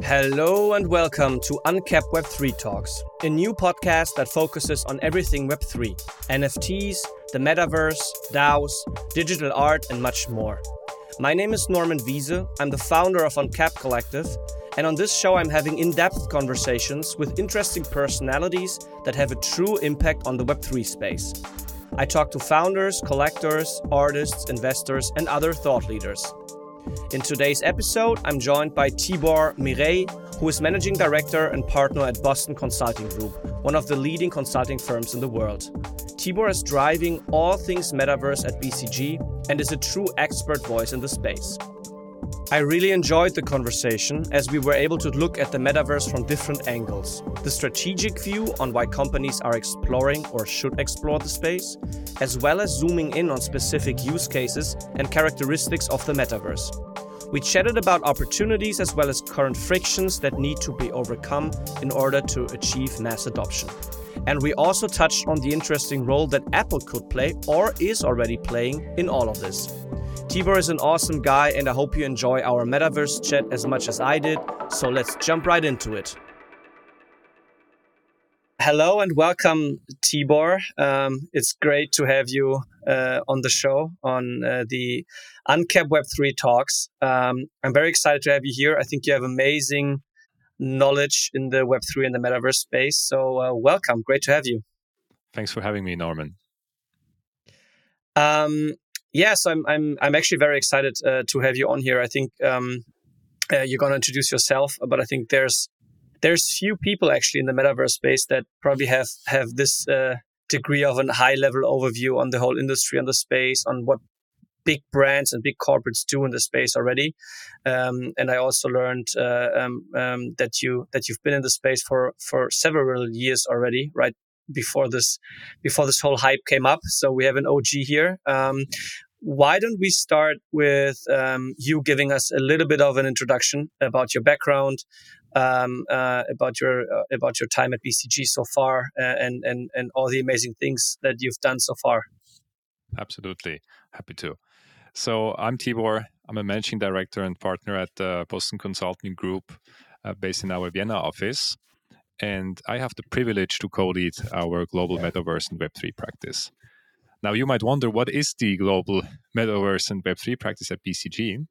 Hello and welcome to Uncapped Web3 Talks, a new podcast that focuses on everything Web3 NFTs, the metaverse, DAOs, digital art, and much more. My name is Norman Wiese. I'm the founder of Uncapped Collective, and on this show, I'm having in depth conversations with interesting personalities that have a true impact on the Web3 space. I talk to founders, collectors, artists, investors, and other thought leaders. In today's episode, I'm joined by Tibor Meréy, who is managing director and partner at Boston Consulting Group, one of the leading consulting firms in the world. Tibor is driving all things metaverse at BCG and is a true expert voice in the space. I really enjoyed the conversation as we were able to look at the metaverse from different angles. The strategic view on why companies are exploring or should explore the space, as well as zooming in on specific use cases and characteristics of the metaverse. We chatted about opportunities as well as current frictions that need to be overcome in order to achieve mass adoption. And we also touched on the interesting role that Apple could play or is already playing in all of this. Tibor is an awesome guy, and I hope you enjoy our metaverse chat as much as I did. So let's jump right into it. Hello and welcome, Tibor. Um, it's great to have you uh, on the show on uh, the Uncapped Web3 talks. Um, I'm very excited to have you here. I think you have amazing knowledge in the Web3 and the metaverse space. So, uh, welcome. Great to have you. Thanks for having me, Norman. Um, Yes, I'm I'm I'm actually very excited uh, to have you on here. I think um, uh, you're going to introduce yourself, but I think there's there's few people actually in the metaverse space that probably have have this uh, degree of a high level overview on the whole industry, on the space, on what big brands and big corporates do in the space already. Um, and I also learned uh, um, um, that you that you've been in the space for for several years already, right? before this before this whole hype came up. So we have an OG here. Um, why don't we start with um, you giving us a little bit of an introduction about your background, um, uh, about your uh, about your time at BCG so far, uh, and and and all the amazing things that you've done so far. Absolutely, happy to. So I'm Tibor. I'm a managing director and partner at the Boston Consulting Group, uh, based in our Vienna office and I have the privilege to co lead our global metaverse and Web3 practice. Now, you might wonder what is the global metaverse and Web3 practice at BCG?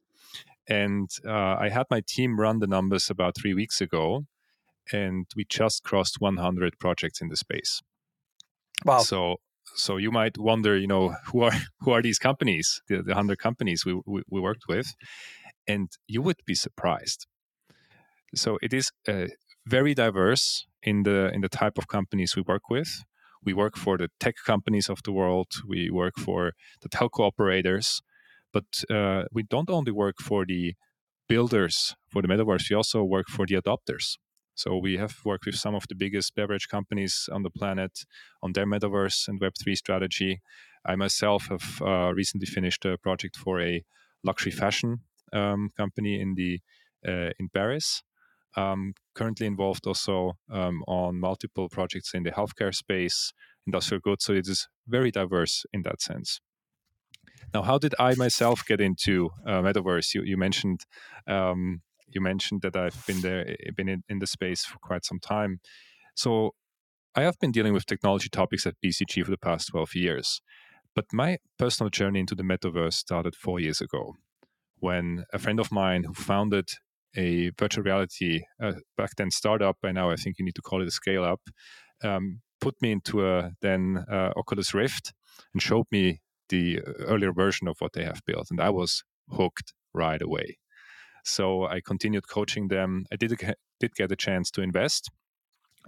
And uh, I had my team run the numbers about three weeks ago, and we just crossed 100 projects in the space. Wow! So, so you might wonder, you know, who are who are these companies? The, the 100 companies we, we, we worked with, and you would be surprised. So it is a very diverse in the in the type of companies we work with. We work for the tech companies of the world. We work for the telco operators, but uh, we don't only work for the builders for the metaverse. We also work for the adopters. So we have worked with some of the biggest beverage companies on the planet on their metaverse and Web three strategy. I myself have uh, recently finished a project for a luxury fashion um, company in the uh, in Paris um, currently involved also um, on multiple projects in the healthcare space, industrial goods. So it is very diverse in that sense. Now, how did I myself get into uh, metaverse? You, you mentioned um, you mentioned that I've been there, been in, in the space for quite some time. So I have been dealing with technology topics at BCG for the past 12 years. But my personal journey into the metaverse started four years ago when a friend of mine who founded a virtual reality uh, back then startup. By now, I think you need to call it a scale up. Um, put me into a then uh, Oculus Rift and showed me the earlier version of what they have built, and I was hooked right away. So I continued coaching them. I did did get a chance to invest,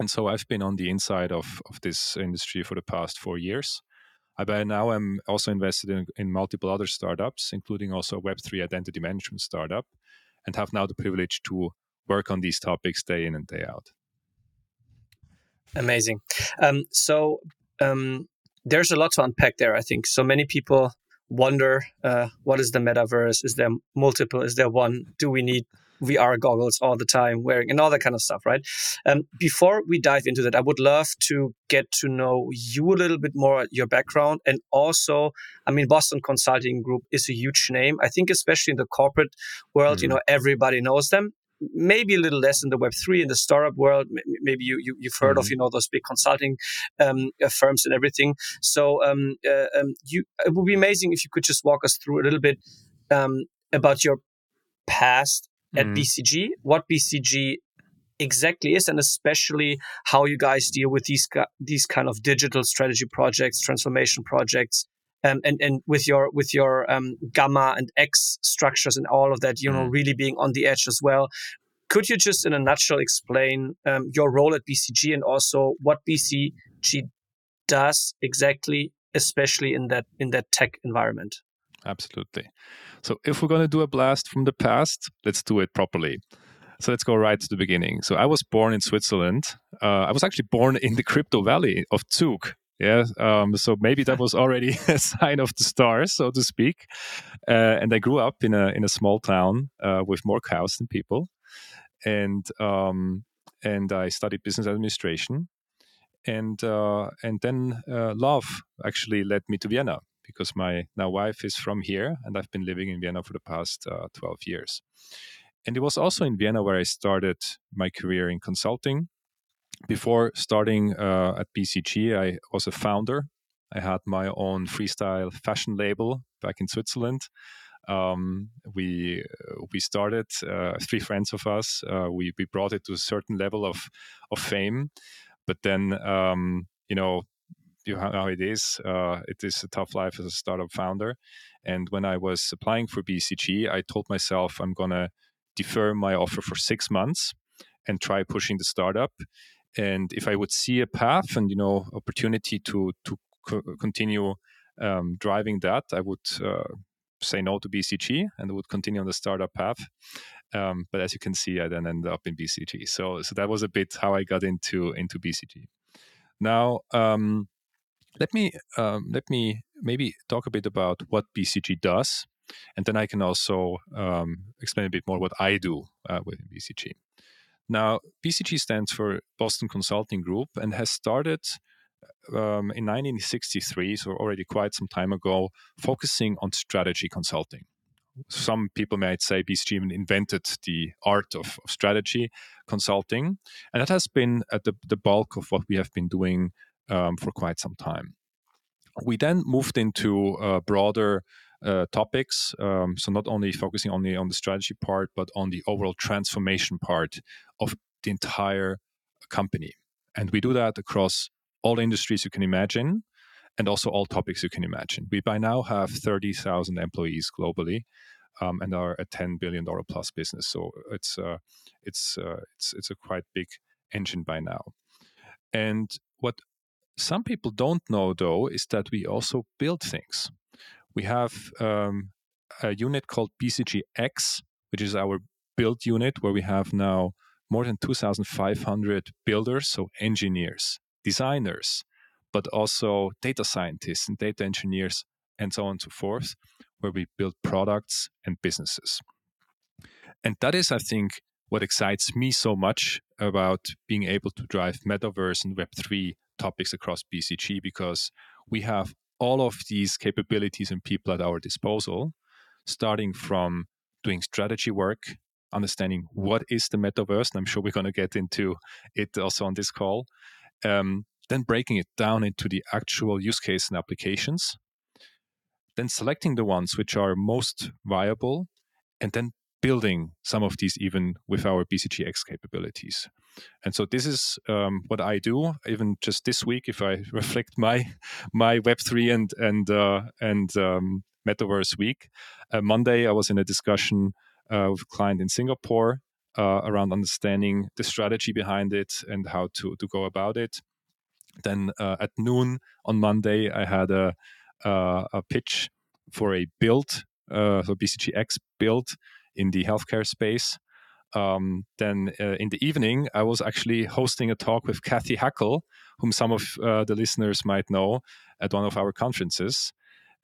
and so I've been on the inside of of this industry for the past four years. I by now am also invested in, in multiple other startups, including also a Web3 identity management startup and have now the privilege to work on these topics day in and day out. Amazing. Um, so um, there's a lot to unpack there. I think so many people wonder uh, what is the metaverse? Is there multiple? Is there one? Do we need VR goggles all the time wearing and all that kind of stuff, right? Um, before we dive into that, I would love to get to know you a little bit more, your background, and also, I mean, Boston Consulting Group is a huge name. I think, especially in the corporate world, mm-hmm. you know, everybody knows them. Maybe a little less in the Web three in the startup world. Maybe you, you have heard mm-hmm. of you know those big consulting um, uh, firms and everything. So um, uh, um, you it would be amazing if you could just walk us through a little bit um, about your past at mm-hmm. BCG, what BCG exactly is, and especially how you guys deal with these these kind of digital strategy projects, transformation projects, um, and and with your with your um, gamma and X structures and all of that, you know, mm. really being on the edge as well. Could you just, in a nutshell, explain um, your role at BCG and also what BCG does exactly, especially in that in that tech environment? Absolutely. So, if we're going to do a blast from the past, let's do it properly. So let's go right to the beginning. So I was born in Switzerland. Uh, I was actually born in the crypto valley of Zug, yeah um, so maybe that was already a sign of the stars so to speak. Uh, and i grew up in a in a small town uh, with more cows than people. And um, and i studied business administration. And uh, and then uh, love actually led me to vienna because my now wife is from here and i've been living in vienna for the past uh, 12 years. And it was also in vienna where i started my career in consulting before starting uh, at BCG, I was a founder. I had my own freestyle fashion label back in Switzerland. Um, we we started uh, three friends of us. Uh, we we brought it to a certain level of of fame, but then um, you know you know how it is. Uh, it is a tough life as a startup founder. And when I was applying for BCG, I told myself I'm gonna defer my offer for six months and try pushing the startup and if I would see a path and you know opportunity to to co- continue um, driving that, I would uh, say no to BCG and would continue on the startup path. Um, but as you can see, I then ended up in BCG. So so that was a bit how I got into into BCG. Now. Um, let me um, let me maybe talk a bit about what BCG does, and then I can also um, explain a bit more what I do uh, within BCG. Now, BCG stands for Boston Consulting Group and has started um, in 1963, so already quite some time ago, focusing on strategy consulting. Some people might say BCG even invented the art of, of strategy consulting, and that has been at the, the bulk of what we have been doing um, for quite some time. We then moved into a broader uh, topics. Um, so not only focusing only on the strategy part, but on the overall transformation part of the entire company. And we do that across all industries you can imagine and also all topics you can imagine. We by now have 30,000 employees globally um, and are a $10 billion plus business. So it's, uh, it's, uh, it's, it's a quite big engine by now. And what some people don't know, though, is that we also build things we have um, a unit called BCGX, which is our build unit, where we have now more than 2,500 builders, so engineers, designers, but also data scientists and data engineers, and so on and so forth, where we build products and businesses. And that is, I think, what excites me so much about being able to drive metaverse and Web3 topics across BCG because we have all of these capabilities and people at our disposal, starting from doing strategy work, understanding what is the metaverse, and I'm sure we're going to get into it also on this call, um, then breaking it down into the actual use case and applications, then selecting the ones which are most viable, and then building some of these even with our BCGX capabilities. And so this is um, what I do. Even just this week, if I reflect my my Web three and and uh, and um, Metaverse week, uh, Monday I was in a discussion uh, with a client in Singapore uh, around understanding the strategy behind it and how to to go about it. Then uh, at noon on Monday, I had a uh, a pitch for a build, so BCGX build in the healthcare space. Um, then uh, in the evening, I was actually hosting a talk with Cathy Hackl, whom some of uh, the listeners might know at one of our conferences.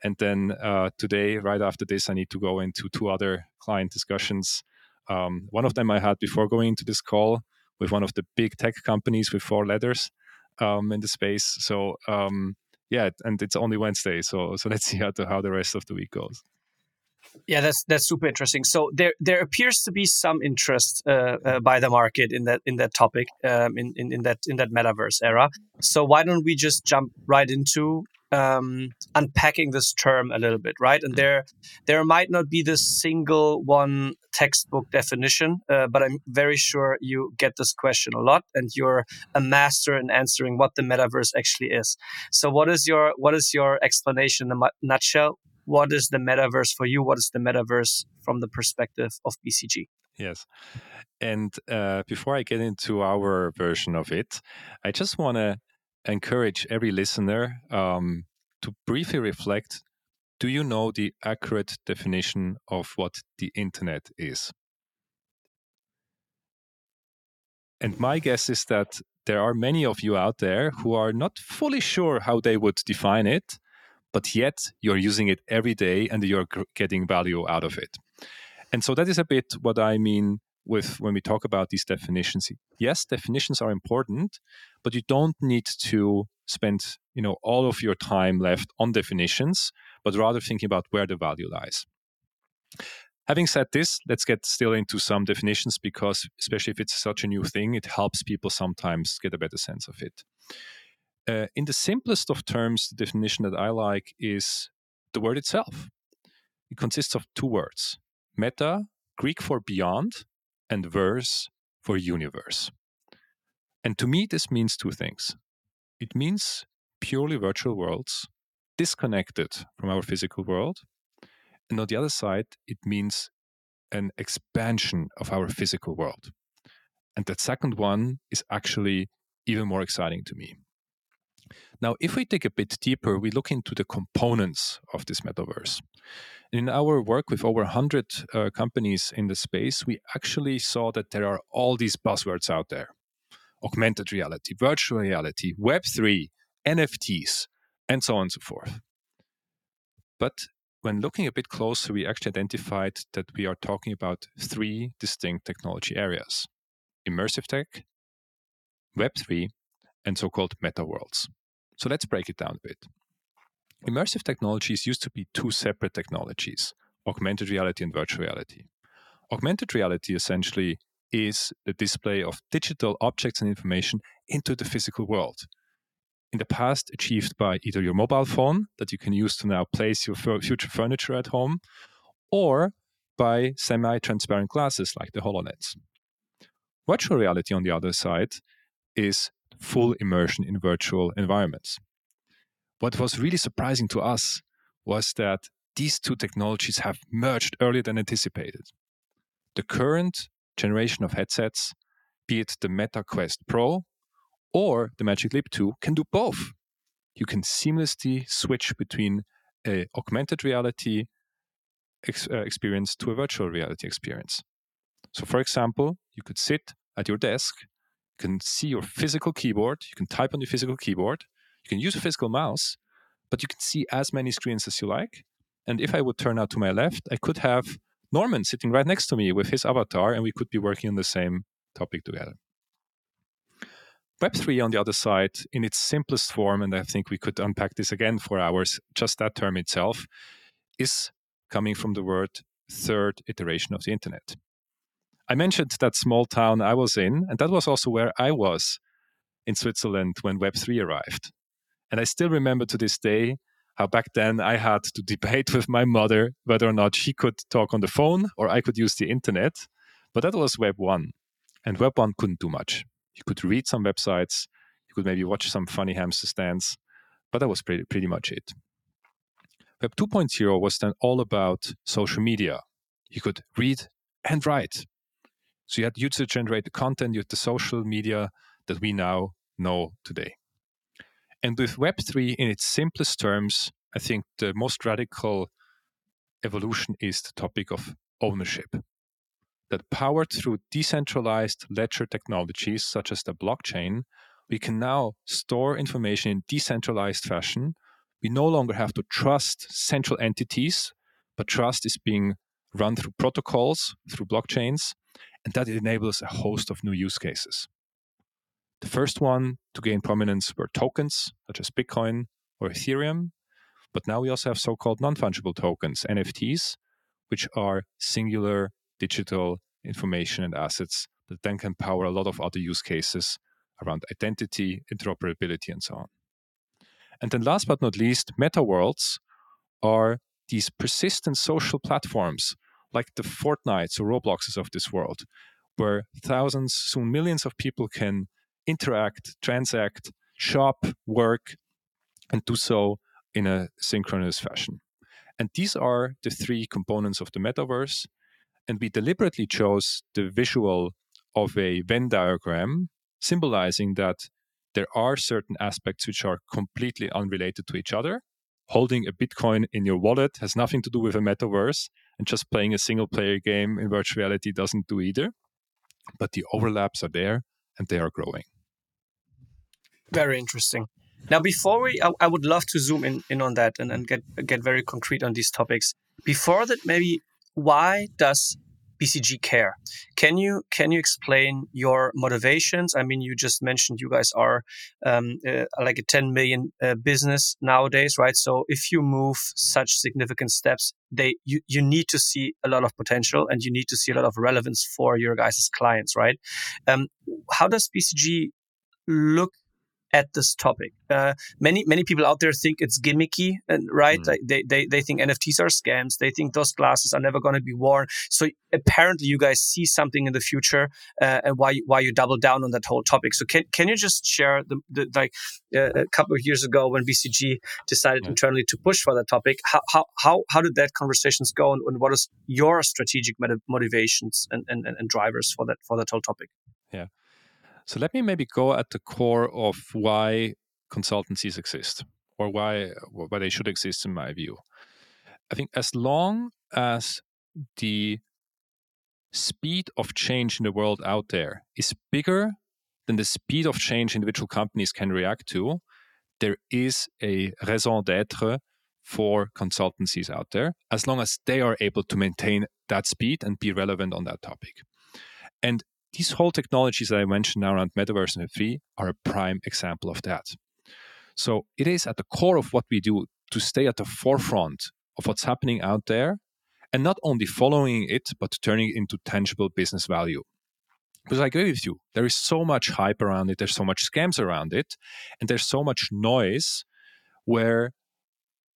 And then uh, today, right after this, I need to go into two other client discussions. Um, one of them I had before going into this call with one of the big tech companies with four letters um, in the space. So um, yeah, and it's only Wednesday, so so let's see how the, how the rest of the week goes. Yeah, that's that's super interesting. So there there appears to be some interest uh, uh, by the market in that in that topic um, in, in in that in that metaverse era. So why don't we just jump right into um, unpacking this term a little bit, right? And there, there might not be this single one textbook definition, uh, but I'm very sure you get this question a lot, and you're a master in answering what the metaverse actually is. So, what is your what is your explanation in a nutshell? What is the metaverse for you? What is the metaverse from the perspective of BCG? Yes. And uh, before I get into our version of it, I just want to encourage every listener um, to briefly reflect do you know the accurate definition of what the internet is? And my guess is that there are many of you out there who are not fully sure how they would define it, but yet you're using it every day and you're getting value out of it. And so that is a bit what I mean with when we talk about these definitions. Yes, definitions are important, but you don't need to spend you know all of your time left on definitions, but rather thinking about where the value lies. Having said this, let's get still into some definitions because, especially if it's such a new thing, it helps people sometimes get a better sense of it. Uh, in the simplest of terms, the definition that I like is the word itself. It consists of two words meta, Greek for beyond, and verse for universe. And to me, this means two things. It means purely virtual worlds, disconnected from our physical world. And on the other side, it means an expansion of our physical world. And that second one is actually even more exciting to me. Now, if we dig a bit deeper, we look into the components of this metaverse. In our work with over 100 uh, companies in the space, we actually saw that there are all these buzzwords out there augmented reality, virtual reality, Web3, NFTs, and so on and so forth. But when looking a bit closer, we actually identified that we are talking about three distinct technology areas immersive tech, Web3, and so called meta worlds. So let's break it down a bit. Immersive technologies used to be two separate technologies augmented reality and virtual reality. Augmented reality essentially is the display of digital objects and information into the physical world. In the past, achieved by either your mobile phone that you can use to now place your future furniture at home, or by semi transparent glasses like the HoloLens. Virtual reality, on the other side, is full immersion in virtual environments. What was really surprising to us was that these two technologies have merged earlier than anticipated. The current generation of headsets, be it the Meta Quest Pro or the Magic Leap 2, can do both. You can seamlessly switch between a augmented reality ex- uh, experience to a virtual reality experience. So, for example, you could sit at your desk, can see your physical keyboard, you can type on your physical keyboard, you can use a physical mouse, but you can see as many screens as you like. And if I would turn out to my left, I could have Norman sitting right next to me with his avatar, and we could be working on the same topic together. Web3, on the other side, in its simplest form, and I think we could unpack this again for hours, just that term itself, is coming from the word third iteration of the internet. I mentioned that small town I was in, and that was also where I was in Switzerland when Web3 arrived. And I still remember to this day how back then I had to debate with my mother whether or not she could talk on the phone or I could use the internet. But that was Web 1. And Web 1 couldn't do much. You could read some websites, you could maybe watch some funny hamster stands, but that was pretty, pretty much it. Web 2.0 was then all about social media. You could read and write. So you had user generated content, you had the social media that we now know today. And with Web3, in its simplest terms, I think the most radical evolution is the topic of ownership. That powered through decentralized ledger technologies such as the blockchain, we can now store information in decentralized fashion. We no longer have to trust central entities, but trust is being run through protocols, through blockchains, and that enables a host of new use cases. The first one to gain prominence were tokens, such as Bitcoin or Ethereum. But now we also have so called non fungible tokens, NFTs, which are singular digital information and assets that then can power a lot of other use cases around identity, interoperability, and so on. And then last but not least, meta worlds are these persistent social platforms like the Fortnites or Robloxes of this world, where thousands, soon millions of people can interact, transact, shop, work, and do so in a synchronous fashion. And these are the three components of the metaverse. And we deliberately chose the visual of a Venn diagram symbolizing that there are certain aspects which are completely unrelated to each other. Holding a Bitcoin in your wallet has nothing to do with a metaverse, and just playing a single player game in virtual reality doesn't do either. But the overlaps are there and they are growing. Very interesting. Now, before we, I, I, would love to zoom in, in on that and, and get get very concrete on these topics. Before that, maybe why does BCG Care. Can you can you explain your motivations? I mean, you just mentioned you guys are um, uh, like a 10 million uh, business nowadays, right? So if you move such significant steps, they you you need to see a lot of potential and you need to see a lot of relevance for your guys' clients, right? Um, how does BCG look at this topic. Uh, many many people out there think it's gimmicky, and right? Mm. They, they they think NFTs are scams. They think those glasses are never going to be worn. So apparently, you guys see something in the future, uh, and why why you double down on that whole topic. So can can you just share the, the like uh, a couple of years ago when BCG decided yeah. internally to push for that topic? How how how how did that conversations go, and, and what is your strategic motivations and, and and drivers for that for that whole topic? Yeah. So let me maybe go at the core of why consultancies exist or why why they should exist in my view. I think as long as the speed of change in the world out there is bigger than the speed of change individual companies can react to, there is a raison d'etre for consultancies out there, as long as they are able to maintain that speed and be relevant on that topic. And these whole technologies that I mentioned now around metaverse and Web3 are a prime example of that. So it is at the core of what we do to stay at the forefront of what's happening out there and not only following it, but turning it into tangible business value. Because I agree with you, there is so much hype around it, there's so much scams around it, and there's so much noise where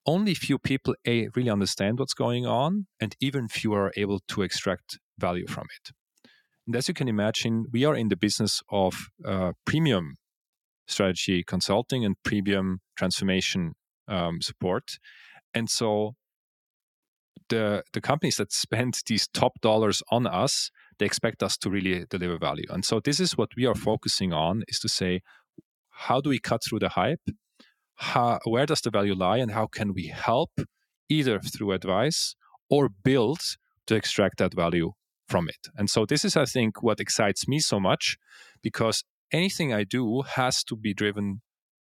only few people a, really understand what's going on, and even fewer are able to extract value from it. And as you can imagine, we are in the business of uh, premium strategy consulting and premium transformation um, support. And so the the companies that spend these top dollars on us, they expect us to really deliver value. And so this is what we are focusing on is to say, how do we cut through the hype? How, where does the value lie and how can we help either through advice or build to extract that value from it. And so this is, I think, what excites me so much because anything I do has to be driven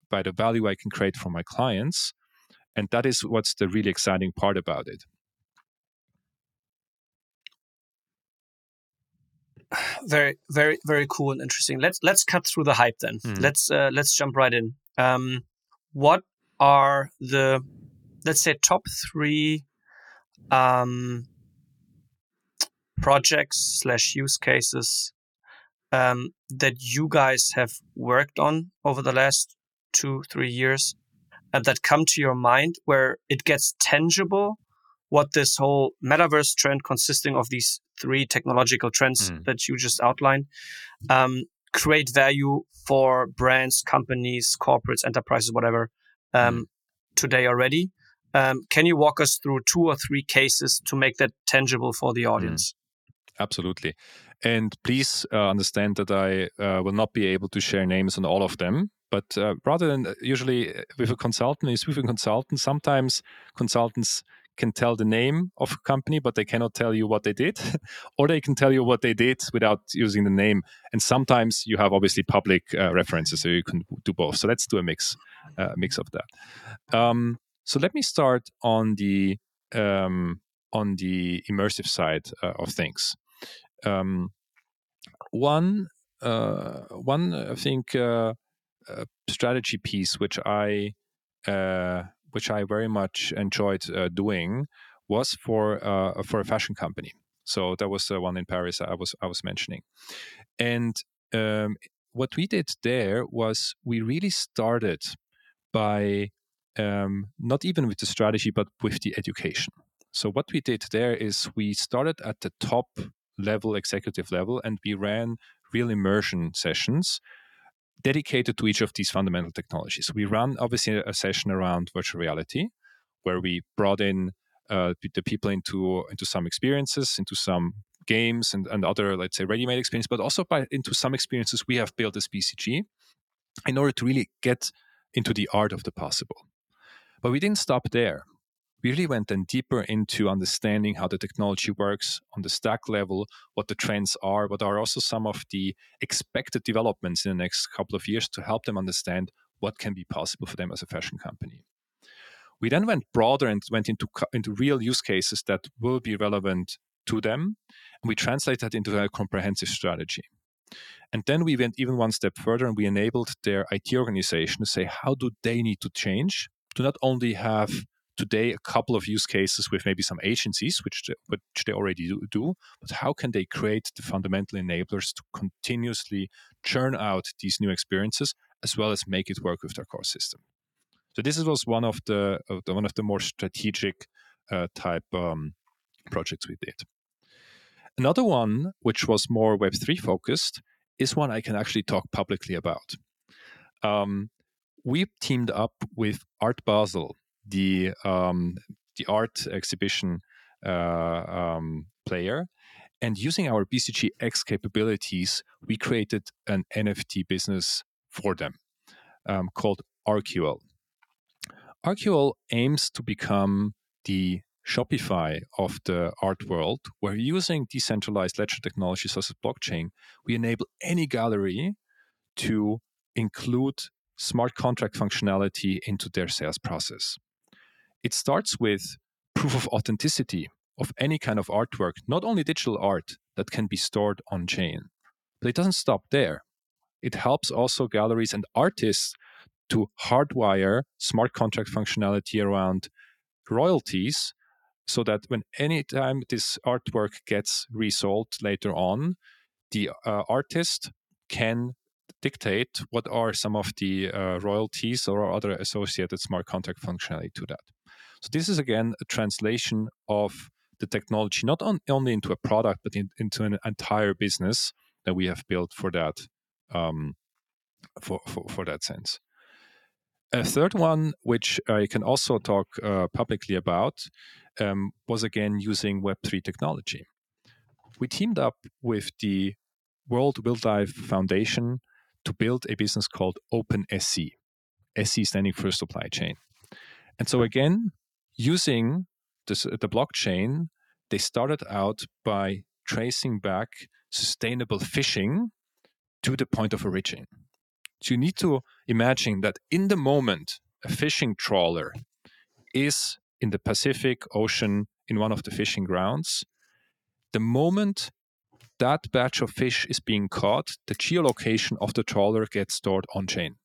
by the value I can create for my clients. And that is what's the really exciting part about it. Very, very, very cool and interesting. Let's let's cut through the hype then. Mm. Let's uh, let's jump right in. Um, what are the let's say top three um, projects slash use cases um, that you guys have worked on over the last two three years and that come to your mind where it gets tangible what this whole metaverse trend consisting of these three technological trends mm. that you just outlined um, create value for brands companies corporates enterprises whatever um, mm. today already um, can you walk us through two or three cases to make that tangible for the audience Absolutely. And please uh, understand that I uh, will not be able to share names on all of them. But uh, rather than uh, usually uh, with a consultant, is with a consultant, sometimes consultants can tell the name of a company, but they cannot tell you what they did, or they can tell you what they did without using the name. And sometimes you have obviously public uh, references, so you can do both. So let's do a mix, mix of that. Um, so let me start on the um, on the immersive side uh, of things. Um, one, uh, one, I think, uh, strategy piece which I, uh, which I very much enjoyed uh, doing, was for uh, for a fashion company. So that was the one in Paris I was I was mentioning, and um, what we did there was we really started by um, not even with the strategy but with the education. So what we did there is we started at the top level, executive level, and we ran real immersion sessions dedicated to each of these fundamental technologies. We ran obviously a session around virtual reality, where we brought in uh, the people into into some experiences, into some games and, and other, let's say, ready-made experience, but also by into some experiences we have built as BCG in order to really get into the art of the possible. But we didn't stop there we really went then deeper into understanding how the technology works on the stack level, what the trends are, what are also some of the expected developments in the next couple of years to help them understand what can be possible for them as a fashion company. We then went broader and went into, into real use cases that will be relevant to them. And we translated that into a comprehensive strategy. And then we went even one step further and we enabled their IT organization to say, how do they need to change to not only have today a couple of use cases with maybe some agencies, which they, which they already do, but how can they create the fundamental enablers to continuously churn out these new experiences as well as make it work with their core system? So this was one of the, of the one of the more strategic uh, type um, projects we did. Another one, which was more Web3 focused, is one I can actually talk publicly about. Um, we teamed up with Art Basel the um, the art exhibition uh, um, player. And using our BCG X capabilities, we created an NFT business for them um, called Arcual. Arcual aims to become the Shopify of the art world, where using decentralized ledger technologies such as blockchain, we enable any gallery to include smart contract functionality into their sales process. It starts with proof of authenticity of any kind of artwork, not only digital art that can be stored on chain. But it doesn't stop there. It helps also galleries and artists to hardwire smart contract functionality around royalties so that when any time this artwork gets resold later on, the uh, artist can dictate what are some of the uh, royalties or other associated smart contract functionality to that. So this is again a translation of the technology not on, only into a product but in, into an entire business that we have built for that um, for, for, for that sense. A third one, which I can also talk uh, publicly about, um, was again using Web3 technology. We teamed up with the World Wildlife Foundation to build a business called OpenSC, SC standing for supply chain. And so again, using this, uh, the blockchain, they started out by tracing back sustainable fishing to the point of origin. So you need to imagine that in the moment a fishing trawler is in the Pacific Ocean in one of the fishing grounds, the moment that batch of fish is being caught, the geolocation of the trawler gets stored on chain.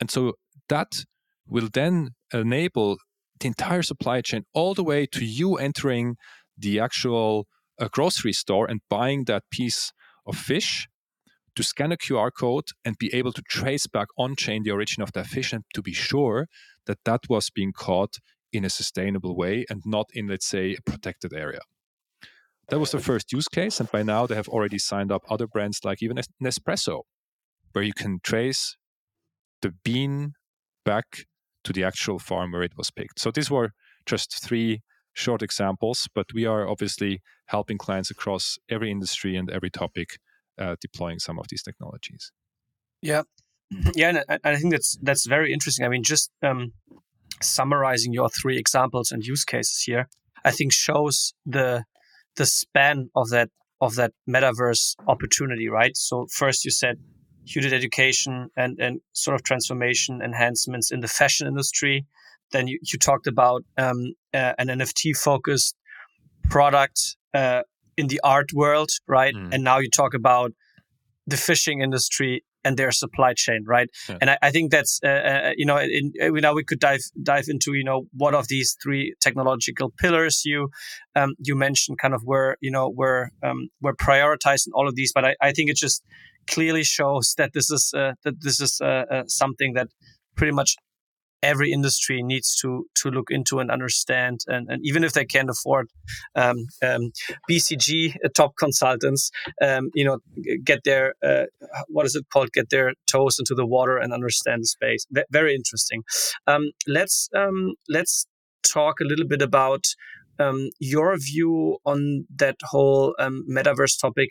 And so that will then enable the entire supply chain all the way to you entering the actual uh, grocery store and buying that piece of fish to scan a QR code and be able to trace back on chain the origin of that fish and to be sure that that was being caught in a sustainable way and not in, let's say, a protected area. That was the first use case. And by now, they have already signed up other brands like even Nespresso, where you can trace the bean back to the actual farm where it was picked. So these were just three short examples, but we are obviously helping clients across every industry and every topic uh, deploying some of these technologies. Yeah, yeah, and I, think that's that's very interesting. I mean, just um, summarizing your three examples and use cases here, I think shows the the span of that of that metaverse opportunity, right? So first you said did education and, and sort of transformation enhancements in the fashion industry. Then you, you talked about um, uh, an NFT focused product uh, in the art world, right? Mm. And now you talk about the fishing industry and their supply chain, right? Yeah. And I, I, think that's uh, uh, you know, in, in, now we could dive dive into you know what of these three technological pillars you um, you mentioned, kind of where you know where um, we're prioritizing all of these, but I, I think it's just clearly shows that this is uh, that this is uh, uh, something that pretty much every industry needs to to look into and understand. And, and even if they can't afford um, um, bcg uh, top consultants um, you know get their uh, what is it called? Get their toes into the water and understand the space. V- very interesting. Um, let's um, let's talk a little bit about um, your view on that whole metaverse topic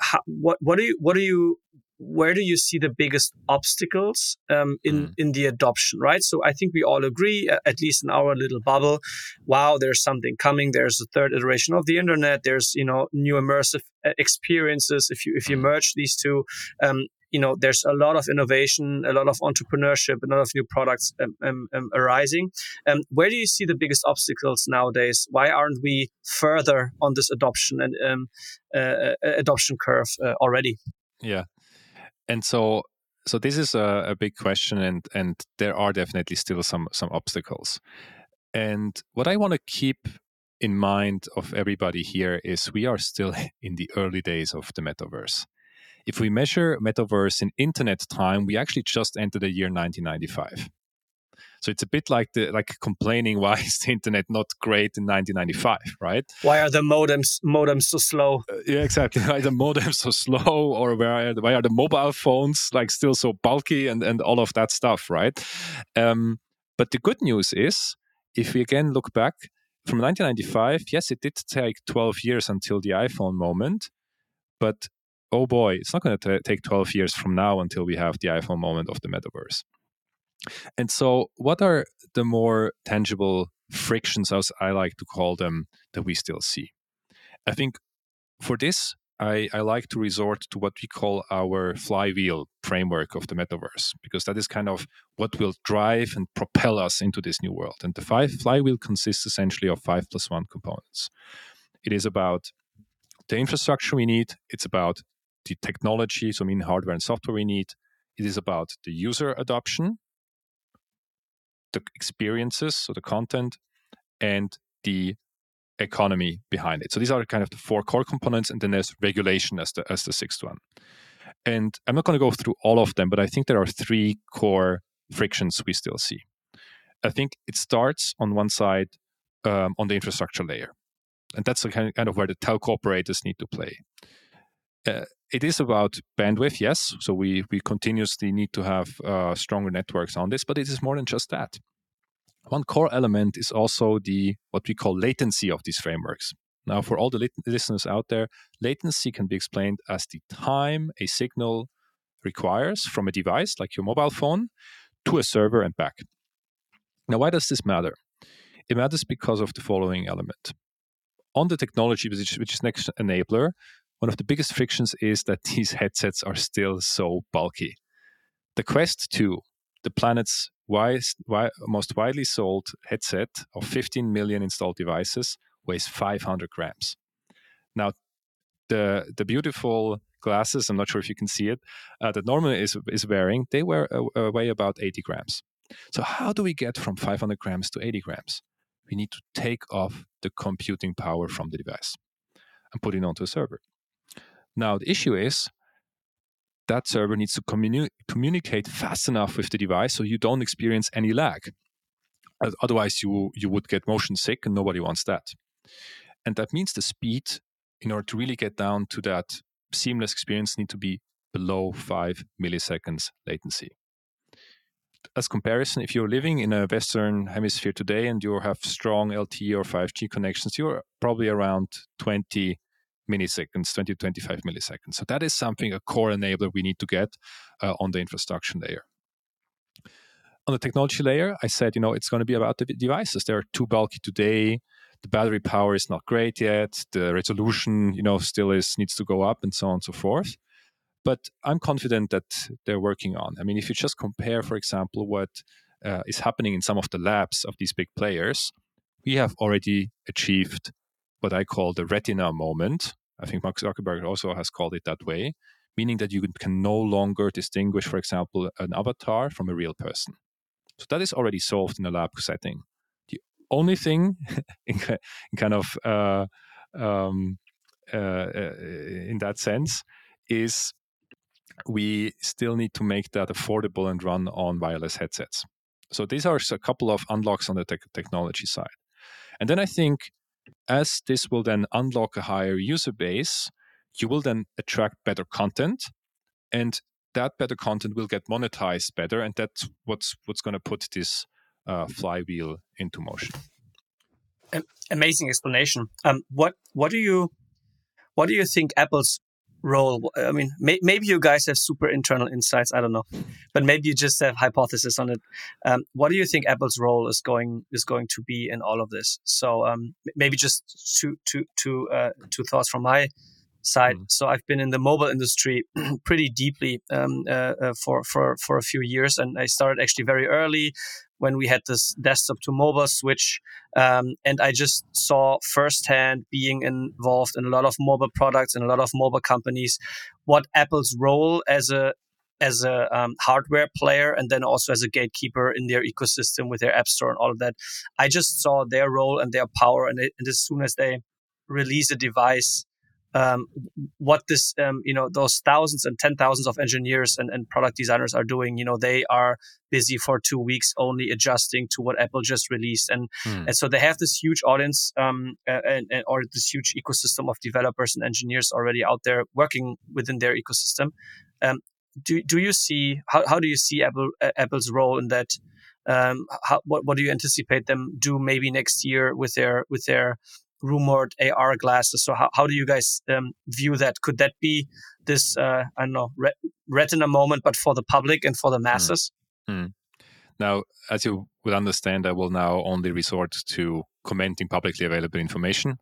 how, what what do you what do you where do you see the biggest obstacles um, in mm. in the adoption right? So i think we all agree at least in our little bubble wow there's something coming there's a third iteration of the internet there's you know new immersive uh, experiences if you if you mm. merge these two. Um, you know there's a lot of innovation a lot of entrepreneurship a lot of new products um, um, um arising. Um, where do you see the biggest obstacles nowadays? Why aren't we further on this adoption and um, uh, uh adoption curve uh, already? Yeah and so so this is a, a big question and and there are definitely still some some obstacles. And what i want to keep in mind of everybody here is we are still in the early days of the metaverse. If we measure metaverse in internet time we actually just entered the year 1995 so it's a bit like the like complaining why is the internet not great in 1995, right? Why are the modems modems so slow? Uh, yeah, exactly. Why are the modems so slow, or why are the, why are the mobile phones like still so bulky and and all of that stuff, right? Um, but the good news is, if we again look back from 1995, yes, it did take 12 years until the iPhone moment, but oh boy, it's not going to take 12 years from now until we have the iPhone moment of the metaverse. And so, what are the more tangible frictions, as I like to call them, that we still see? I think for this, I, I, like to resort to what we call our flywheel framework of the metaverse, because that is kind of what will drive and propel us into this new world. And the five flywheel consists essentially of five plus one components. It is about the infrastructure we need, it's about the technology, so I mean hardware and software we need, it is about the user adoption, the experiences, so the content, and the economy behind it. So these are kind of the four core components, and then there's regulation as the as the sixth one. And I'm not going to go through all of them, but I think there are three core frictions we still see. I think it starts on one side um, on the infrastructure layer, and that's the kind of where the telco operators need to play. Uh, it is about bandwidth, yes. So we we continuously need to have uh, stronger networks on this, but it is more than just that. One core element is also the what we call latency of these frameworks. Now, for all the lit- listeners out there, latency can be explained as the time a signal requires from a device like your mobile phone to a server and back. Now, why does this matter? It matters because of the following element. On the technology, which, which is next enabler, one of the biggest frictions is that these headsets are still so bulky. The Quest 2, the planet's wise, most widely sold headset of 15 million installed devices, weighs 500 grams. Now, the the beautiful glasses, I'm not sure if you can see it, uh, that Norman is is wearing, they uh, uh weigh about 80 grams. So how do we get from 500 grams to 80 grams? We need to take off the computing power from the device and put it onto a server. Now, the issue is that server needs to communi- communicate fast enough with the device so you don't experience any lag. Otherwise, you, you would get motion sick, and nobody wants that. And that means the speed, in order to really get down to that seamless experience, need to be below five milliseconds latency. As comparison, if you're living in a Western hemisphere today and you have strong LTE or 5G connections, you're probably around 20 milliseconds, 20 to 25 milliseconds. So that is something, a core enabler we need to get uh, on the infrastructure layer. On the technology layer, I said, you know, it's going to be about the devices. They're too bulky today. The battery power is not great yet. The resolution, you know, still is needs to go up and so on and so forth. But I'm confident that they're working on. I mean, if you just compare, for example, what uh, is happening in some of the labs of these big players, we have already achieved what I call the retina moment. I think Mark Zuckerberg also has called it that way, meaning that you can no longer distinguish, for example, an avatar from a real person. So that is already solved in a lab setting. The only thing, in, kind of uh, um, uh, uh, in that sense, is we still need to make that affordable and run on wireless headsets. So these are a couple of unlocks on the te- technology side. And then I think as this will then unlock a higher user base, you will then attract better content and that better content will get monetized better and that's what's what's going to put this uh, flywheel into motion. Amazing explanation. Um, what what do you what do you think apple's role i mean may, maybe you guys have super internal insights i don't know but maybe you just have hypothesis on it. Um, what do you think apple's role is going is going to be in all of this? So um, maybe just two two two uh, two thoughts from my side. Mm. so i've been in the mobile industry pretty deeply um, uh, uh, for for for a few years and i started actually very early when we had this desktop to mobile switch. Um, and I just saw firsthand being involved in a lot of mobile products and a lot of mobile companies, what Apple's role as a as a um, hardware player and then also as a gatekeeper in their ecosystem with their app store and all of that. I just saw their role and their power, and, and as soon as they release a device um, what this um, you know those thousands and ten thousands of engineers and, and product designers are doing you know they are busy for two weeks only adjusting to what apple just released. And mm. and so they have this huge audience um, and, and, or this huge ecosystem of developers and engineers already out there working within their ecosystem. Um, do, do you see how, how do you see apple apple's role in that? Um, how, what, what do you anticipate them do maybe next year with their with their rumored AR glasses. So how, how do you guys um, view that? Could that be this uh, I don't know re- retina moment, but for the public and for the hmm. masses? Mm. Mm. Now, as you would understand, I will now only resort to commenting publicly available information.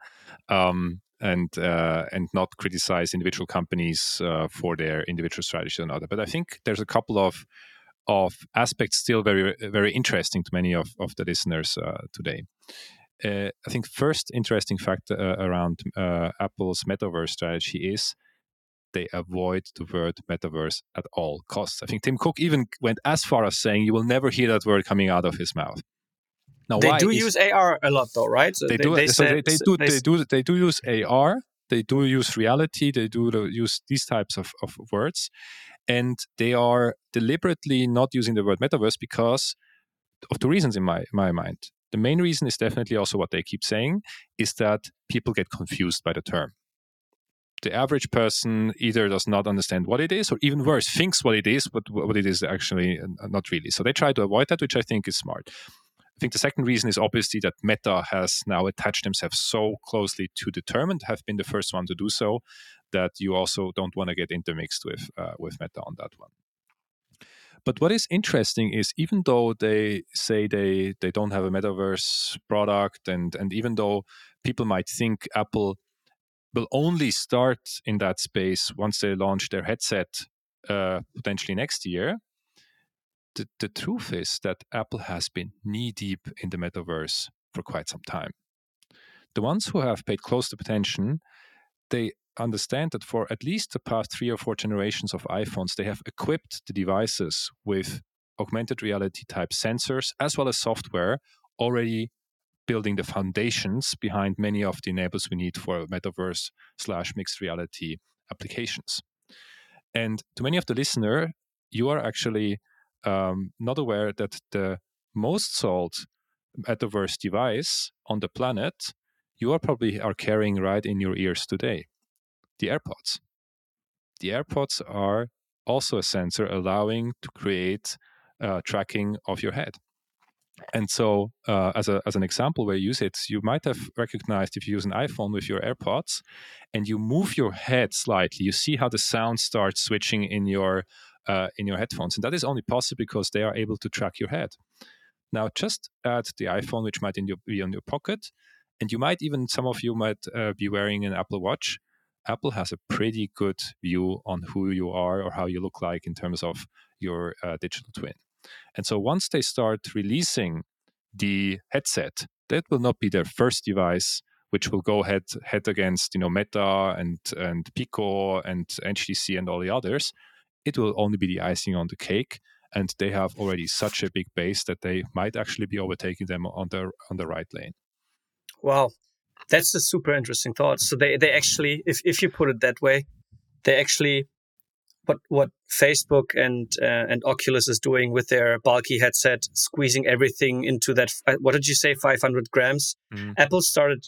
Um, and uh, and not criticize individual companies uh, for their individual strategy and other. But I think there's a couple of of aspects still very very interesting to many of, of the listeners uh, today uh, I think first interesting fact uh, around uh, Apple's metaverse strategy is they avoid the word metaverse at all costs. I think Tim Cook even went as far as saying you will never hear that word coming out of his mouth. Now, they do is, use AR a lot, though, right? So they, they, do. They, so they, they, do. They, do. They do use AR. They do use reality. They do use these types of, of words, and they are deliberately not using the word metaverse because of two reasons in my my mind. The main reason is definitely also what they keep saying is that people get confused by the term. The average person either does not understand what it is, or even worse, thinks what it is, but what it is actually uh, not really. So they try to avoid that, which I think is smart. I think the second reason is obviously that Meta has now attached themselves so closely to the term and have been the first one to do so that you also don't want to get intermixed with uh, with Meta on that one. But what is interesting is even though they say they they don't have a metaverse product, and and even though people might think Apple will only start in that space once they launch their headset uh, potentially next year. The, the truth is that Apple has been knee deep in the metaverse for quite some time. The ones who have paid close attention, they understand that for at least the past three or four generations of iPhones, they have equipped the devices with augmented reality type sensors as well as software already building the foundations behind many of the enablers we need for metaverse slash mixed reality applications. And to many of the listener, you are actually um, not aware that the most sold metaverse device on the planet you are probably are carrying right in your ears today the AirPods. The AirPods are also a sensor allowing to create uh, tracking of your head. And so, uh, as, a, as an example where you use it, you might have recognized if you use an iPhone with your AirPods and you move your head slightly, you see how the sound starts switching in your uh, in your headphones, and that is only possible because they are able to track your head. Now, just add the iPhone, which might in your, be on your pocket, and you might even some of you might uh, be wearing an Apple Watch, Apple has a pretty good view on who you are or how you look like in terms of your uh, digital twin. And so once they start releasing the headset, that will not be their first device which will go head head against you know Meta and and Pico and HTC and all the others, it will only be the icing on the cake. And they have already such a big base that they might actually be overtaking them on the on the right lane. Wow, that's a super interesting thought. So they they actually, if if you put it that way, they actually what what Facebook and uh, and Oculus is doing with their bulky headset, squeezing everything into that. Uh, what did you say? Five hundred grams. Mm. Apple started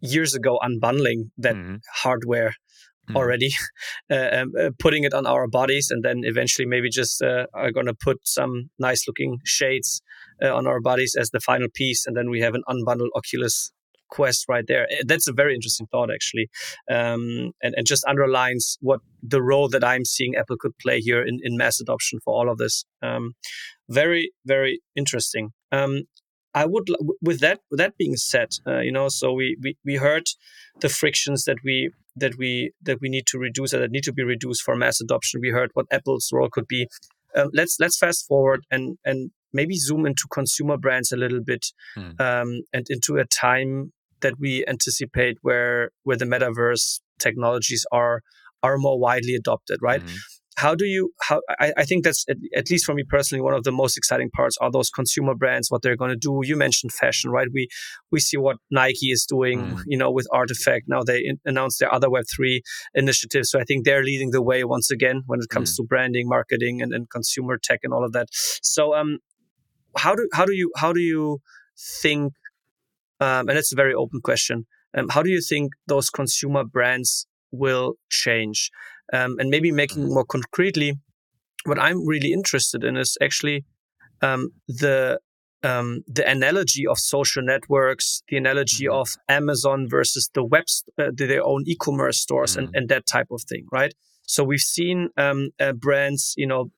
years ago unbundling that mm. hardware mm. already, uh, um, uh, putting it on our bodies, and then eventually maybe just uh, are going to put some nice looking shades uh, on our bodies as the final piece, and then we have an unbundled Oculus quest right there. Eh, that's a very interesting thought, actually, um, and, and just underlines what the role that I'm seeing Apple could play here in, in mass adoption for all of this. Um, very, very interesting. Um, I would, with that, with that being said, uh, you know, so we, we we heard the frictions that we that we that we need to reduce or that need to be reduced for mass adoption. We heard what Apple's role could be. Um, let's let's fast forward and and maybe zoom into consumer brands a little bit hmm. um, and into a time that we anticipate where where the metaverse technologies are are more widely adopted, right? Mm-hmm. How do you how I, I think that's at, least for me personally one of the most exciting parts are those consumer brands what they're going to do you mentioned fashion right we we see what nike is doing mm. you know with RTFKT now they in, announced their other web3 initiatives so i think they're leading the way once again when it comes mm. to branding marketing and, and consumer tech and all of that so um how do how do you how do you think um, and it's a very open question. Um, how do you think those consumer brands will change? Um, and maybe making mm-hmm. more concretely, what I'm really interested in is actually um, the um, the analogy of social networks, the analogy mm-hmm. of Amazon versus the web, uh, their own e-commerce stores, mm-hmm. and, and that type of thing, right? So we've seen um, uh, brands, you know,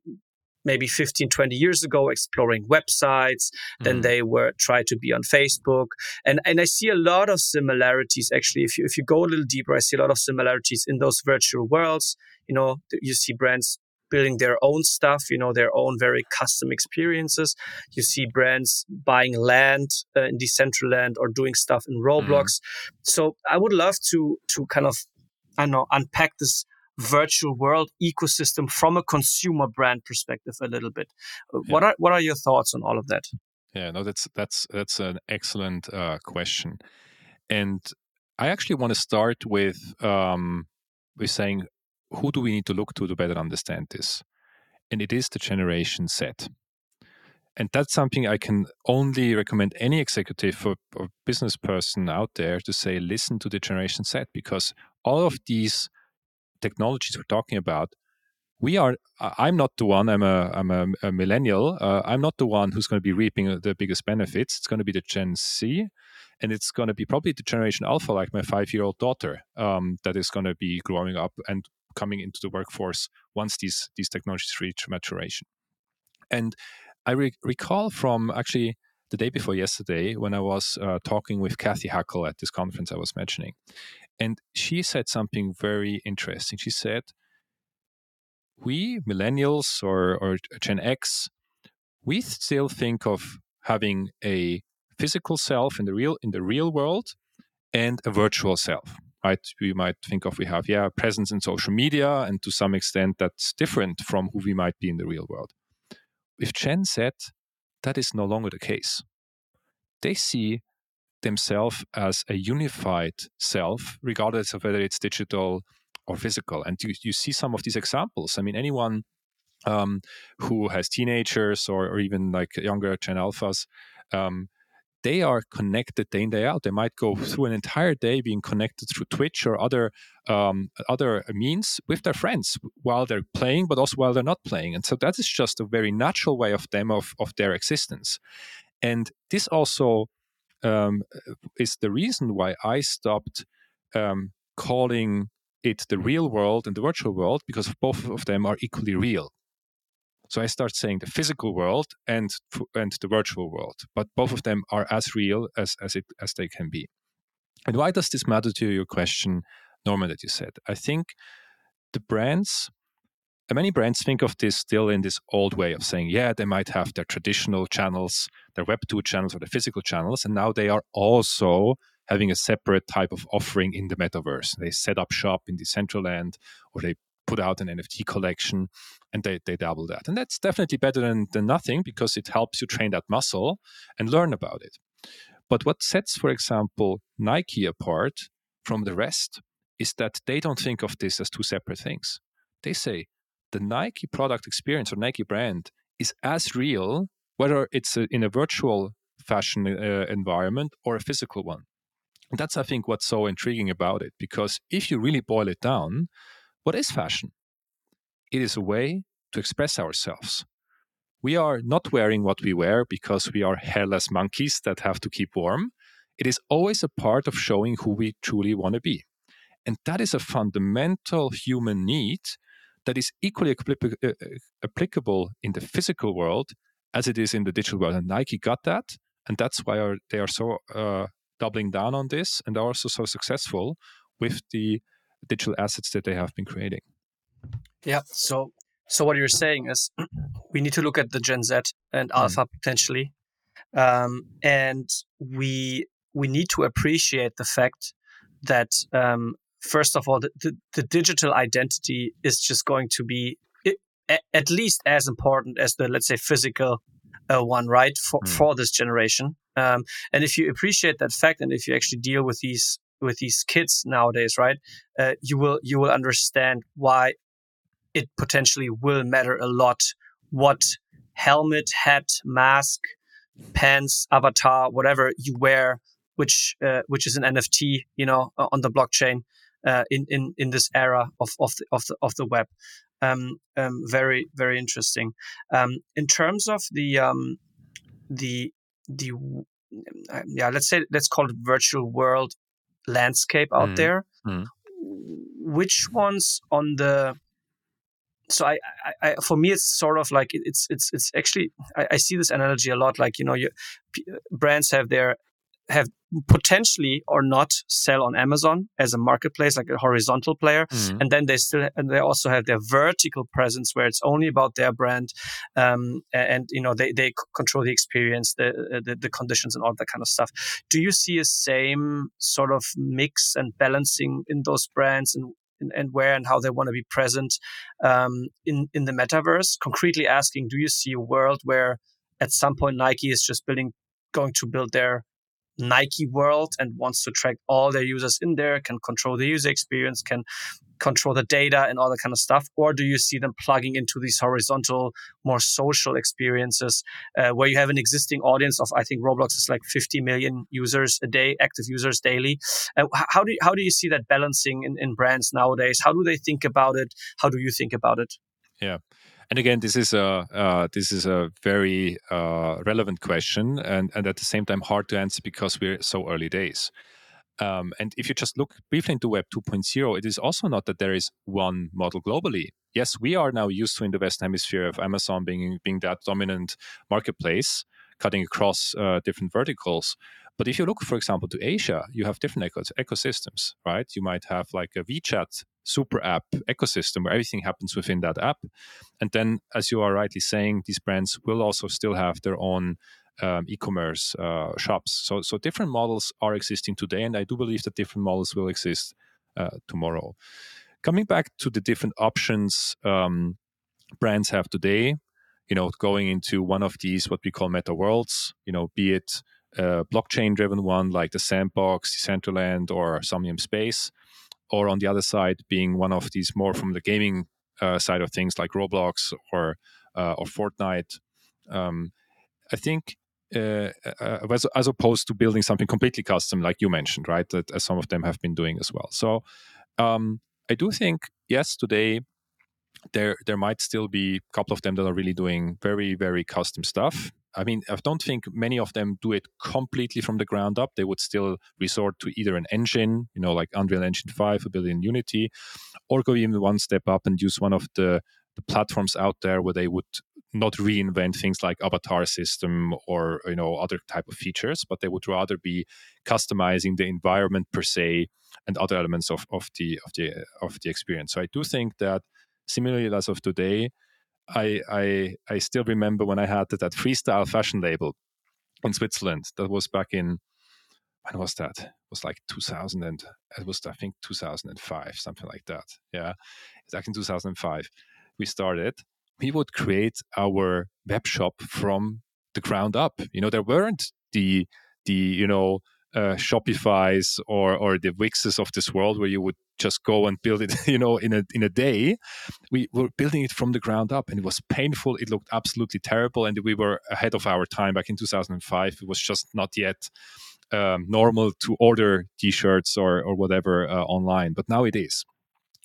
maybe 15 20 years ago exploring websites then mm. they were try to be on facebook and and i see a lot of similarities actually if you if you go a little deeper i see a lot of similarities in those virtual worlds you know you see brands building their own stuff, you know, their own very custom experiences. You see brands buying land uh, in Decentraland or doing stuff in Roblox. Mm. So I would love to to kind of I don't know unpack this virtual world ecosystem from a consumer brand perspective a little bit. Uh, yeah. What are what are your thoughts on all of that? Yeah, no, that's that's that's an excellent uh, question, and I actually want to start with um, with saying who do we need to look to to better understand this, and it is the Generation Z. And that's something I can only recommend any executive or, or business person out there to say, listen to the Generation Z, because all of these technologies we're talking about, we are. I'm not the one. I'm a I'm a, a millennial. Uh, I'm not the one who's going to be reaping the biggest benefits. It's going to be the Gen Z, and it's going to be probably the Generation Alpha, like my five year old daughter, um, that is going to be growing up and coming into the workforce once these these technologies reach maturation. And I re- recall from actually the day before yesterday when I was uh, talking with Cathy Hackl at this conference I was mentioning. And she said something very interesting. She said, We millennials or, or Gen X, we still think of having a physical self in the real in the real world and a virtual self right we might think of we have yeah presence in social media and to some extent that's different from who we might be in the real world with gen z that is no longer the case they see themselves as a unified self, regardless of whether it's digital or physical. And you, you see some of these examples. I mean, anyone um, who has teenagers or, or, even like younger Gen Alphas, um, they are connected day in day out. They might go through an entire day being connected through Twitch or other um, other means with their friends while they're playing, but also while they're not playing. And so that is just a very natural way of them of of their existence. And this also um, is the reason why I stopped um, calling it the real world and the virtual world because both of them are equally real. So I start saying the physical world and and the virtual world, but both of them are as real as as it as they can be. And why does this matter to your question, Norman? That you said, I think the brands uh, many brands think of this still in this old way of saying, yeah, they might have their traditional channels, their Web2 channels or the physical channels, and now they are also having a separate type of offering in the metaverse. They set up shop in Decentraland or they put out an NFT collection and they, they double that. And that's definitely better than, than nothing because it helps you train that muscle and learn about it. But what sets, for example, Nike apart from the rest is that they don't think of this as two separate things. They say the Nike product experience or Nike brand is as real, whether it's a, in a virtual fashion uh, environment or a physical one. And that's, I think, what's so intriguing about it. Because if you really boil it down, what is fashion? It is a way to express ourselves. We are not wearing what we wear because we are hairless monkeys that have to keep warm. It is always a part of showing who we truly want to be. And that is a fundamental human need that is equally uh, uh, applicable in the physical world as it is in the digital world. And Nike got that. And that's why they are so uh, doubling down on this and are also so successful with the digital assets that they have been creating. Yeah. So, so what you're saying is we need to look at the Gen Z and hmm. Alpha mm. potentially, um, and we we need to appreciate the fact that um, first of all, the, the, the, digital identity is just going to be at least as important as the, let's say, physical uh, one, right, for, mm. for this generation. Um, and if you appreciate that fact, and if you actually deal with these with these kids nowadays, right, uh, you will you will understand why it potentially will matter a lot what helmet, hat, mask, pants, avatar, whatever you wear, which uh, which is an NFT, you know, on the blockchain uh, in in in this era of of the of the of the web. Um, um, very very interesting. Um, in terms of the um, the the uh, yeah, let's say let's call it virtual world landscape out mm. there. Mm. Which ones on the so I, I, I, for me it's sort of like it's it's it's actually I, I see this analogy a lot like you know you, brands have their have potentially or not sell on Amazon as a marketplace, like a horizontal player, mm-hmm. and then they still and they also have their vertical presence where it's only about their brand, um, and you know they they control the experience, the, uh, the the conditions, and all that kind of stuff. Do you see a same sort of mix and balancing in those brands and? And, where and how they want to be present um, in in the metaverse. Concretely asking, do you see a world where at some point Nike is just building, going to build their Nike world and wants to track all their users in there, can control the user experience, can control the data and all that kind of stuff? Or do you see them plugging into these horizontal, more social experiences uh, where you have an existing audience of, I think Roblox is like 50 million users a day, active users daily. Uh, how, do you, how do you see that balancing in, in brands nowadays? How do they think about it? How do you think about it? Yeah and again, this is a uh, this is a very uh, relevant question, and and at the same time hard to answer because we're so early days. Um, and if you just look briefly into Web 2.0, it is also not that there is one model globally. Yes, we are now used to in the Western Hemisphere of Amazon being being that dominant marketplace, cutting across uh, different verticals. But if you look, for example, to Asia, you have different ecosystems, right? You might have like a WeChat super app ecosystem where everything happens within that app. And then, as you are rightly saying, these brands will also still have their own um, e-commerce uh, shops. So, so different models are existing today, and I do believe that different models will exist uh, tomorrow. Coming back to the different options um, brands have today, you know, going into one of these what we call meta worlds, you know, be it a blockchain-driven one like the Sandbox, Decentraland, or Somnium Space, or on the other side being one of these more from the gaming uh, side of things like Roblox or uh, or Fortnite. Um, I think uh, uh, as, as, opposed to building something completely custom, like you mentioned, right? That as some of them have been doing as well. So um, I do think yes, today there there might still be a couple of them that are really doing very very custom stuff I mean, I don't think many of them do it completely from the ground up. They would still resort to either an engine, you know, like Unreal Engine 5, a built in Unity, or go even one step up and use one of the, the platforms out there where they would not reinvent things like avatar system or you know other type of features but they would rather be customizing the environment per se and other elements of, of the of the of the experience so i do think that similarly as of today I, I I still remember when I had that freestyle fashion label in Switzerland. That was back in when was that? It was like 2000 and it was I think 2005, something like that. Yeah, it's in 2005 we started. We would create our web shop from the ground up. You know, there weren't the the you know uh, Shopify's or or the Wixes of this world where you would just go and build it, you know, in a in a day. We were building it from the ground up, and it was painful. It looked absolutely terrible, and we were ahead of our time. Back in 2005, it was just not yet um, normal to order T-shirts or or whatever uh, online, but now it is.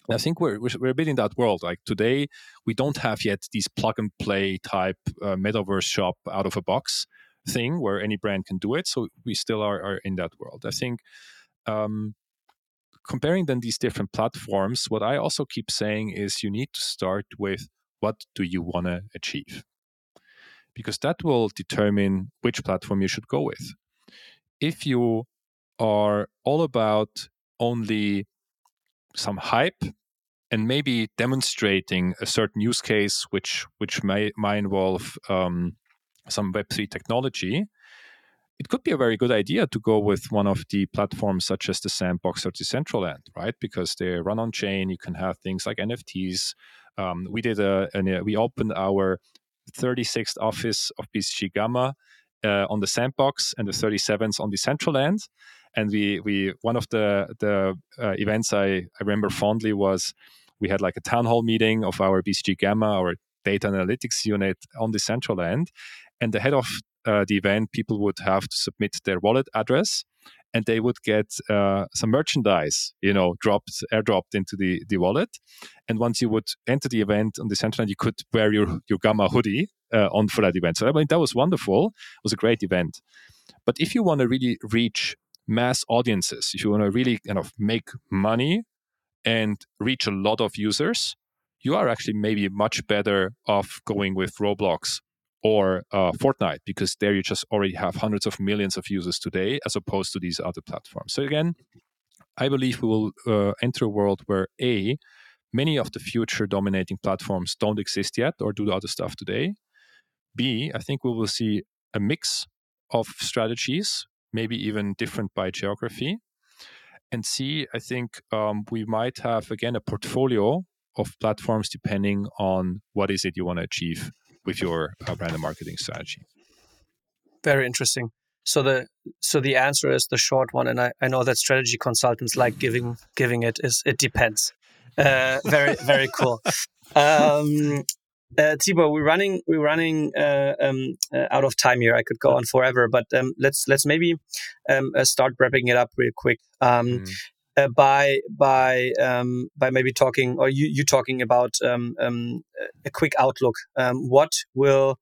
I think we're we're a bit in that world. Like today, we don't have yet these plug and play type uh, metaverse shop out of a box thing where any brand can do it. So we still are, are in that world. I think um, comparing then these different platforms, what I also keep saying is you need to start with what do you want to achieve? Because that will determine which platform you should go with. If you are all about only some hype and maybe demonstrating a certain use case which which may, might involve um, some Web3 technology, it could be a very good idea to go with one of the platforms such as the Sandbox or Decentraland, right? Because they run on chain. You can have things like NFTs. Um, we did a, a, we opened our 36th office of BCG Gamma uh, on the Sandbox and the 37th on the Central Decentraland. And we we one of the the uh, events I, I remember fondly was we had like a town hall meeting of our BCG Gamma, our data analytics unit on Decentraland, and the head of uh, the event, people would have to submit their wallet address and they would get uh, some merchandise, you know, dropped, airdropped into the, the wallet. And once you would enter the event on Decentraland, you could wear your, your Gamma hoodie uh, on for that event. So I mean, that was wonderful. It was a great event. But if you want to really reach mass audiences, if you want to really kind of make money and reach a lot of users, you are actually maybe much better off going with Roblox or uh, Fortnite, because there you just already have hundreds of millions of users today, as opposed to these other platforms. So again, I believe we will uh, enter a world where a many of the future dominating platforms don't exist yet or do the other stuff today. B, I think we will see a mix of strategies, maybe even different by geography. And C, I think um, we might have again a portfolio of platforms depending on what is it you want to achieve with your uh, brand and marketing strategy. Very interesting. So the so the answer is the short one, and I, I know that strategy consultants like giving giving it is it depends. Uh, very very cool. Um, uh, Tibor, we're running we're running uh, um, uh, out of time here. I could go on forever, but um, let's let's maybe um, uh, start wrapping it up real quick. Um, mm uh, by by um, by maybe talking or you you talking about um, um, a quick outlook. Um, what will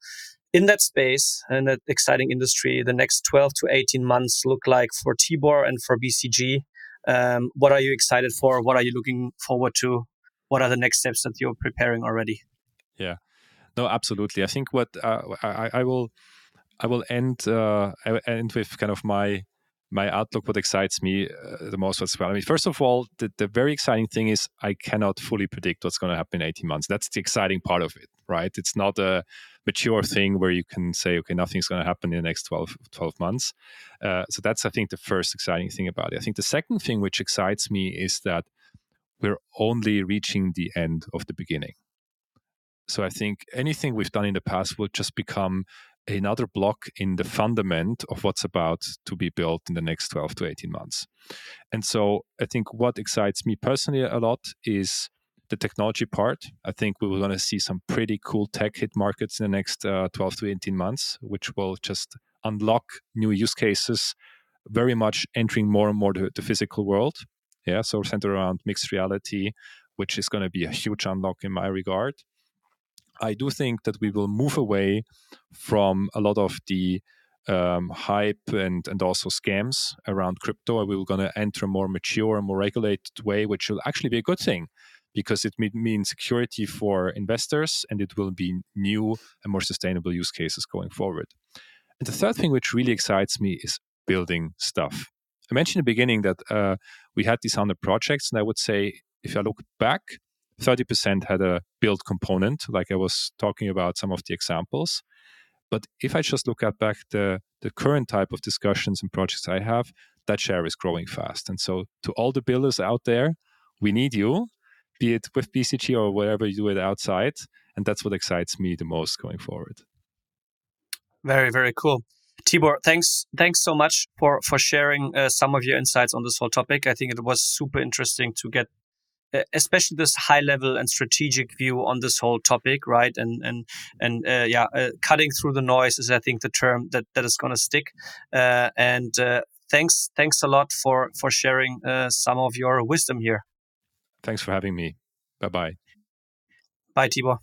in that space and that exciting industry the next 12 to 18 months look like for Tibor and for BCG? Um, what are you excited for? What are you looking forward to? What are the next steps that you're preparing already? Yeah, no, absolutely. I think what uh, I, I will I will end uh, end with kind of my my outlook, what excites me uh, the most as well. I mean, first of all, the, the very exciting thing is I cannot fully predict what's going to happen in 18 months. That's the exciting part of it, right? It's not a mature thing where you can say, okay, nothing's going to happen in the next 12, 12 months. Uh, so that's, I think, the first exciting thing about it. I think the second thing which excites me is that we're only reaching the end of the beginning. So I think anything we've done in the past will just become another block in the fundament of what's about to be built in the next 12 to 18 months. And so I think what excites me personally a lot is the technology part. I think we are going to see some pretty cool tech hit markets in the next uh, 12 to 18 months, which will just unlock new use cases, very much entering more and more the, the physical world. Yeah, so centered around mixed reality, which is going to be a huge unlock in my regard. I do think that we will move away from a lot of the um, hype and, and also scams around crypto. We're going to enter a more mature more regulated way, which will actually be a good thing because it means security for investors and it will be new and more sustainable use cases going forward. And the third thing which really excites me is building stuff. I mentioned in the beginning that uh, we had these 100 projects, and I would say if I look back, 30% had a build component, like I was talking about some of the examples. But if I just look at back the, the current type of discussions and projects I have, that share is growing fast. And so, to all the builders out there, we need you, be it with BCG or wherever you do it outside. And that's what excites me the most going forward. Very, very cool. Tibor, thanks, thanks so much for for sharing uh, some of your insights on this whole topic. I think it was super interesting to get especially this high level and strategic view on this whole topic, right? And and and uh, yeah, uh, cutting through the noise is, I think, the term that that is going to stick. Uh, and uh, thanks, thanks a lot for for sharing uh, some of your wisdom here. Thanks for having me. Bye bye. Bye, Tibor.